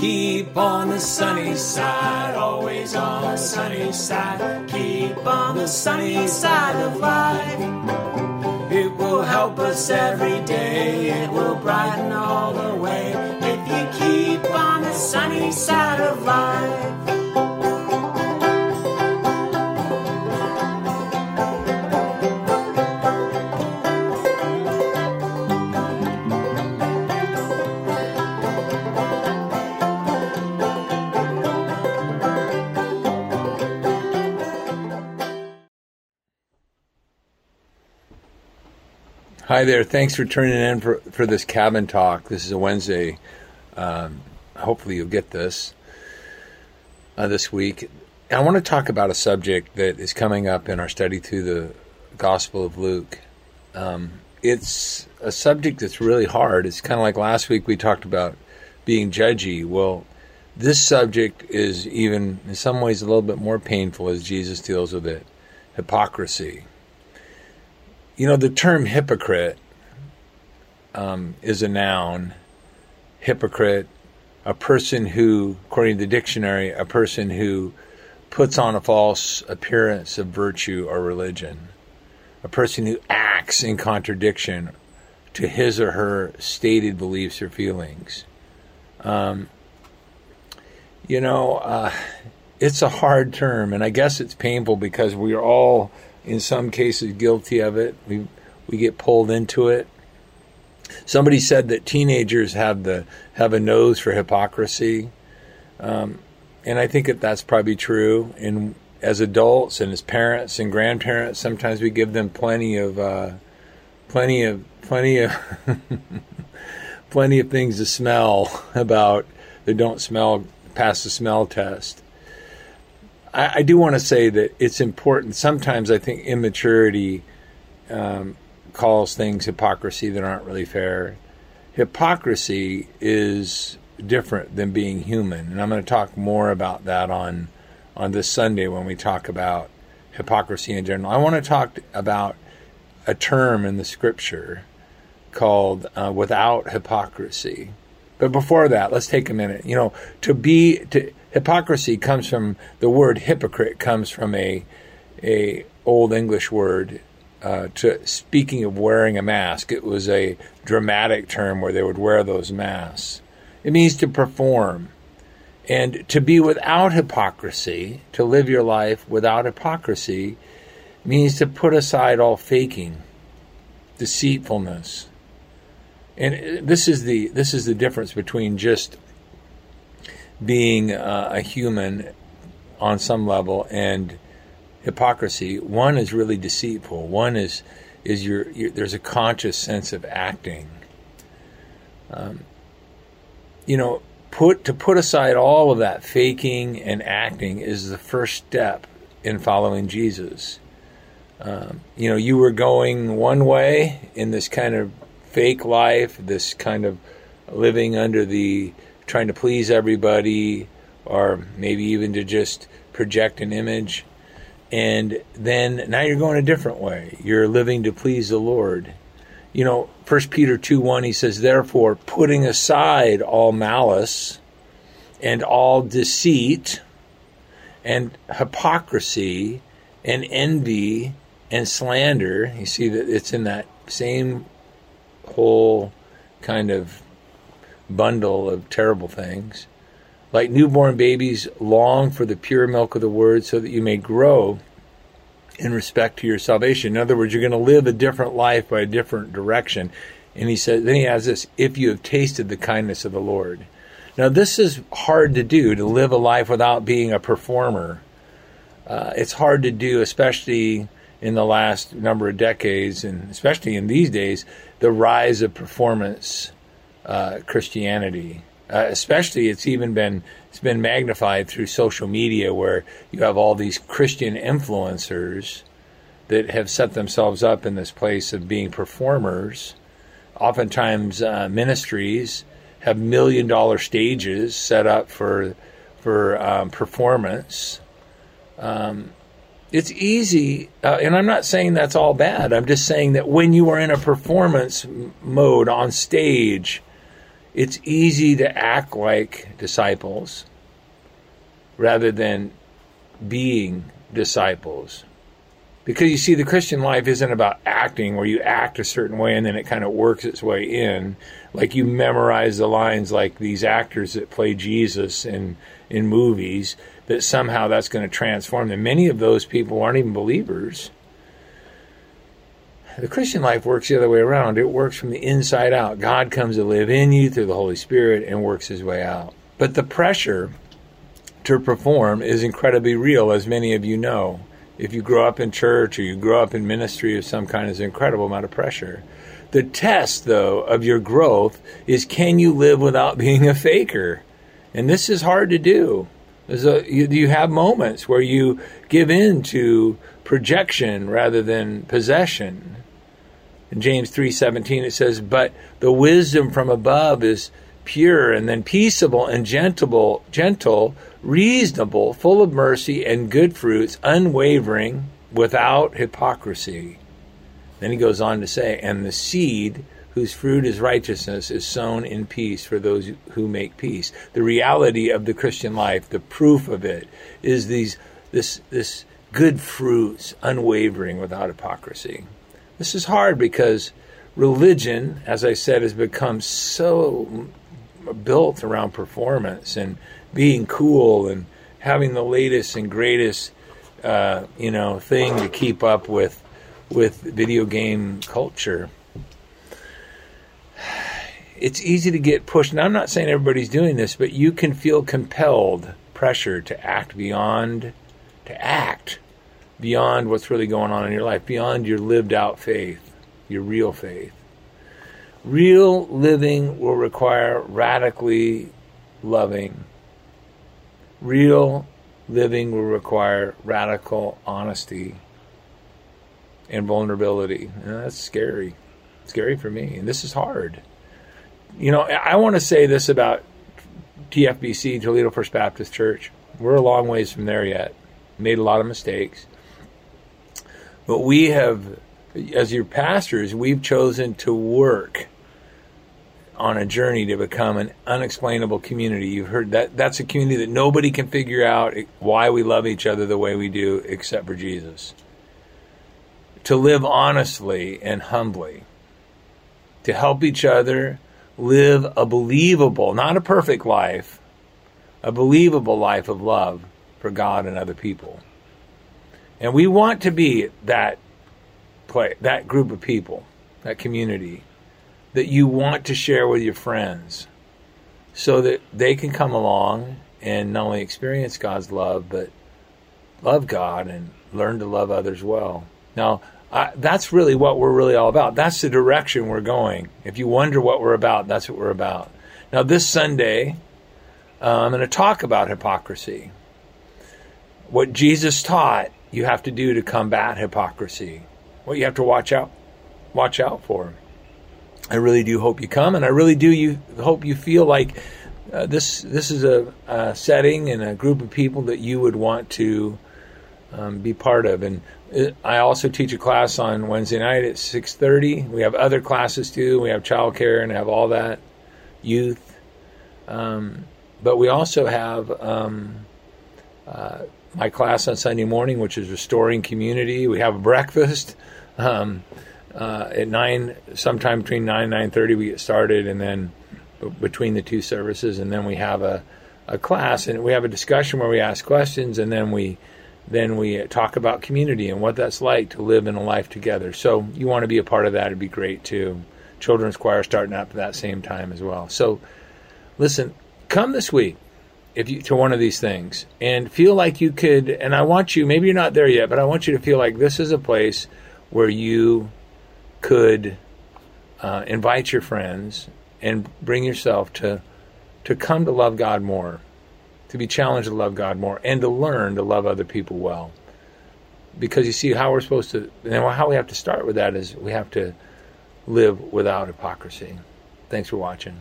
Keep on the sunny side, always on the sunny side. Keep on the sunny side of life. It will help us every day, it will brighten all the way. If you keep on the sunny side of life. Hi there. Thanks for turning in for, for this cabin talk. This is a Wednesday. Um, hopefully, you'll get this uh, this week. I want to talk about a subject that is coming up in our study through the Gospel of Luke. Um, it's a subject that's really hard. It's kind of like last week we talked about being judgy. Well, this subject is even, in some ways, a little bit more painful as Jesus deals with it hypocrisy. You know, the term hypocrite um, is a noun. Hypocrite, a person who, according to the dictionary, a person who puts on a false appearance of virtue or religion, a person who acts in contradiction to his or her stated beliefs or feelings. Um, you know, uh, it's a hard term, and I guess it's painful because we are all in some cases guilty of it. We we get pulled into it. Somebody said that teenagers have the have a nose for hypocrisy, um, and I think that that's probably true. And as adults and as parents and grandparents, sometimes we give them plenty of uh, plenty of plenty of plenty of things to smell about that don't smell pass the smell test. I, I do want to say that it's important. Sometimes I think immaturity um, calls things hypocrisy that aren't really fair. Hypocrisy is different than being human, and I'm going to talk more about that on on this Sunday when we talk about hypocrisy in general. I want to talk about a term in the Scripture called uh, "without hypocrisy." But before that, let's take a minute. You know, to be to hypocrisy comes from the word hypocrite comes from a a old English word. Uh, to speaking of wearing a mask, it was a dramatic term where they would wear those masks. It means to perform, and to be without hypocrisy, to live your life without hypocrisy, means to put aside all faking, deceitfulness, and this is the this is the difference between just being uh, a human on some level and hypocrisy. One is really deceitful. One is is your, your there's a conscious sense of acting. Um, you know, put to put aside all of that faking and acting is the first step in following Jesus. Um, you know, you were going one way in this kind of fake life, this kind of living under the trying to please everybody, or maybe even to just project an image. And then now you're going a different way. You're living to please the Lord. You know, First Peter 2 1, he says, Therefore, putting aside all malice and all deceit and hypocrisy and envy and slander, you see that it's in that same whole kind of bundle of terrible things. Like newborn babies, long for the pure milk of the word so that you may grow in respect to your salvation. In other words, you're going to live a different life by a different direction. And he says, then he has this, if you have tasted the kindness of the Lord. Now, this is hard to do, to live a life without being a performer. Uh, it's hard to do, especially in the last number of decades, and especially in these days, the rise of performance uh, Christianity. Uh, especially, it's even been it's been magnified through social media, where you have all these Christian influencers that have set themselves up in this place of being performers. Oftentimes, uh, ministries have million dollar stages set up for for um, performance. Um, it's easy, uh, and I'm not saying that's all bad. I'm just saying that when you are in a performance mode on stage, it's easy to act like disciples rather than being disciples. Because you see, the Christian life isn't about acting where you act a certain way and then it kind of works its way in. Like you memorize the lines like these actors that play Jesus in, in movies, that somehow that's going to transform them. Many of those people aren't even believers. The Christian life works the other way around. It works from the inside out. God comes to live in you through the Holy Spirit and works his way out. But the pressure to perform is incredibly real, as many of you know. If you grow up in church or you grow up in ministry of some kind, there's an incredible amount of pressure. The test, though, of your growth is can you live without being a faker? And this is hard to do. A, you, you have moments where you give in to projection rather than possession. In James 3:17 it says, "But the wisdom from above is pure and then peaceable and gentle, gentle, reasonable, full of mercy and good fruits, unwavering, without hypocrisy." Then he goes on to say, "And the seed whose fruit is righteousness is sown in peace for those who make peace." The reality of the Christian life, the proof of it is these this this good fruits, unwavering, without hypocrisy. This is hard because religion, as I said, has become so built around performance and being cool and having the latest and greatest, uh, you know, thing to keep up with with video game culture. It's easy to get pushed, and I'm not saying everybody's doing this, but you can feel compelled pressure to act beyond, to act beyond what's really going on in your life, beyond your lived out faith, your real faith. Real living will require radically loving. Real living will require radical honesty and vulnerability. And that's scary. Scary for me. And this is hard. You know, I want to say this about TFBC, Toledo First Baptist Church. We're a long ways from there yet. Made a lot of mistakes. But we have, as your pastors, we've chosen to work on a journey to become an unexplainable community. You've heard that that's a community that nobody can figure out why we love each other the way we do except for Jesus. To live honestly and humbly, to help each other live a believable, not a perfect life, a believable life of love for God and other people. And we want to be that play, that group of people, that community that you want to share with your friends so that they can come along and not only experience God's love, but love God and learn to love others well. Now, I, that's really what we're really all about. That's the direction we're going. If you wonder what we're about, that's what we're about. Now, this Sunday, uh, I'm going to talk about hypocrisy. What Jesus taught you have to do to combat hypocrisy. What you have to watch out watch out for. I really do hope you come, and I really do you hope you feel like uh, this this is a, a, setting and a group of people that you would want to um, be part of. And uh, I also teach a class on Wednesday night at six thirty. We have other classes too. We have childcare and have all that youth, um, but we also have. Um, uh, my class on Sunday morning, which is restoring community. We have breakfast um, uh, at nine, sometime between nine and nine thirty. We get started, and then b- between the two services, and then we have a, a class, and we have a discussion where we ask questions, and then we then we talk about community and what that's like to live in a life together. So you want to be a part of that? It'd be great too. Children's choir starting up at that same time as well. So listen, come this week if you to one of these things. And feel like you could and I want you maybe you're not there yet but I want you to feel like this is a place where you could uh, invite your friends and bring yourself to to come to love God more to be challenged to love God more and to learn to love other people well. Because you see how we're supposed to and how we have to start with that is we have to live without hypocrisy. Thanks for watching